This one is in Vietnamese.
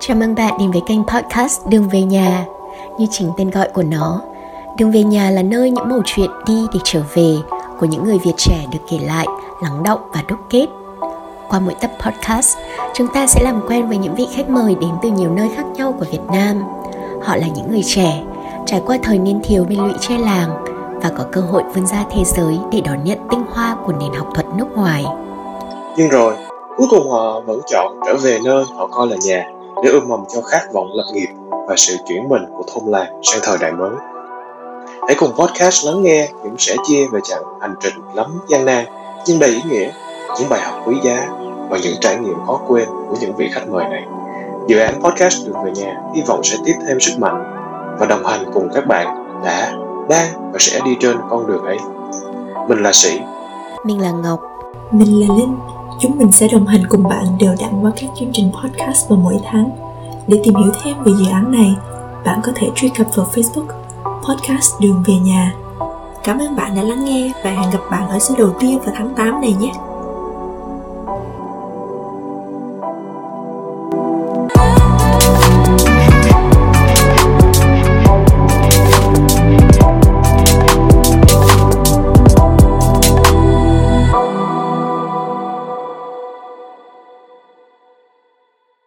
Chào mừng bạn đến với kênh podcast Đường về nhà. Như chính tên gọi của nó, Đường về nhà là nơi những mẩu chuyện đi để trở về của những người Việt trẻ được kể lại, lắng động và đúc kết. Qua mỗi tập podcast, chúng ta sẽ làm quen với những vị khách mời đến từ nhiều nơi khác nhau của Việt Nam. Họ là những người trẻ, trải qua thời niên thiếu bên lụy che làng và có cơ hội vươn ra thế giới để đón nhận tinh hoa của nền học thuật nước ngoài. Nhưng rồi, cuối cùng họ vẫn chọn trở về nơi họ coi là nhà để ươm mầm cho khát vọng lập nghiệp và sự chuyển mình của thôn làng sang thời đại mới. Hãy cùng podcast lắng nghe những sẻ chia về chặng hành trình lắm gian nan nhưng đầy ý nghĩa, những bài học quý giá và những trải nghiệm khó quên của những vị khách mời này. Dự án podcast Đường về nhà hy vọng sẽ tiếp thêm sức mạnh và đồng hành cùng các bạn đã, đang và sẽ đi trên con đường ấy. Mình là Sĩ. Mình là Ngọc. Mình là Linh. Chúng mình sẽ đồng hành cùng bạn đều đặn qua các chương trình podcast vào mỗi tháng. Để tìm hiểu thêm về dự án này, bạn có thể truy cập vào Facebook podcast Đường về nhà. Cảm ơn bạn đã lắng nghe và hẹn gặp bạn ở số đầu tiên vào tháng 8 này nhé.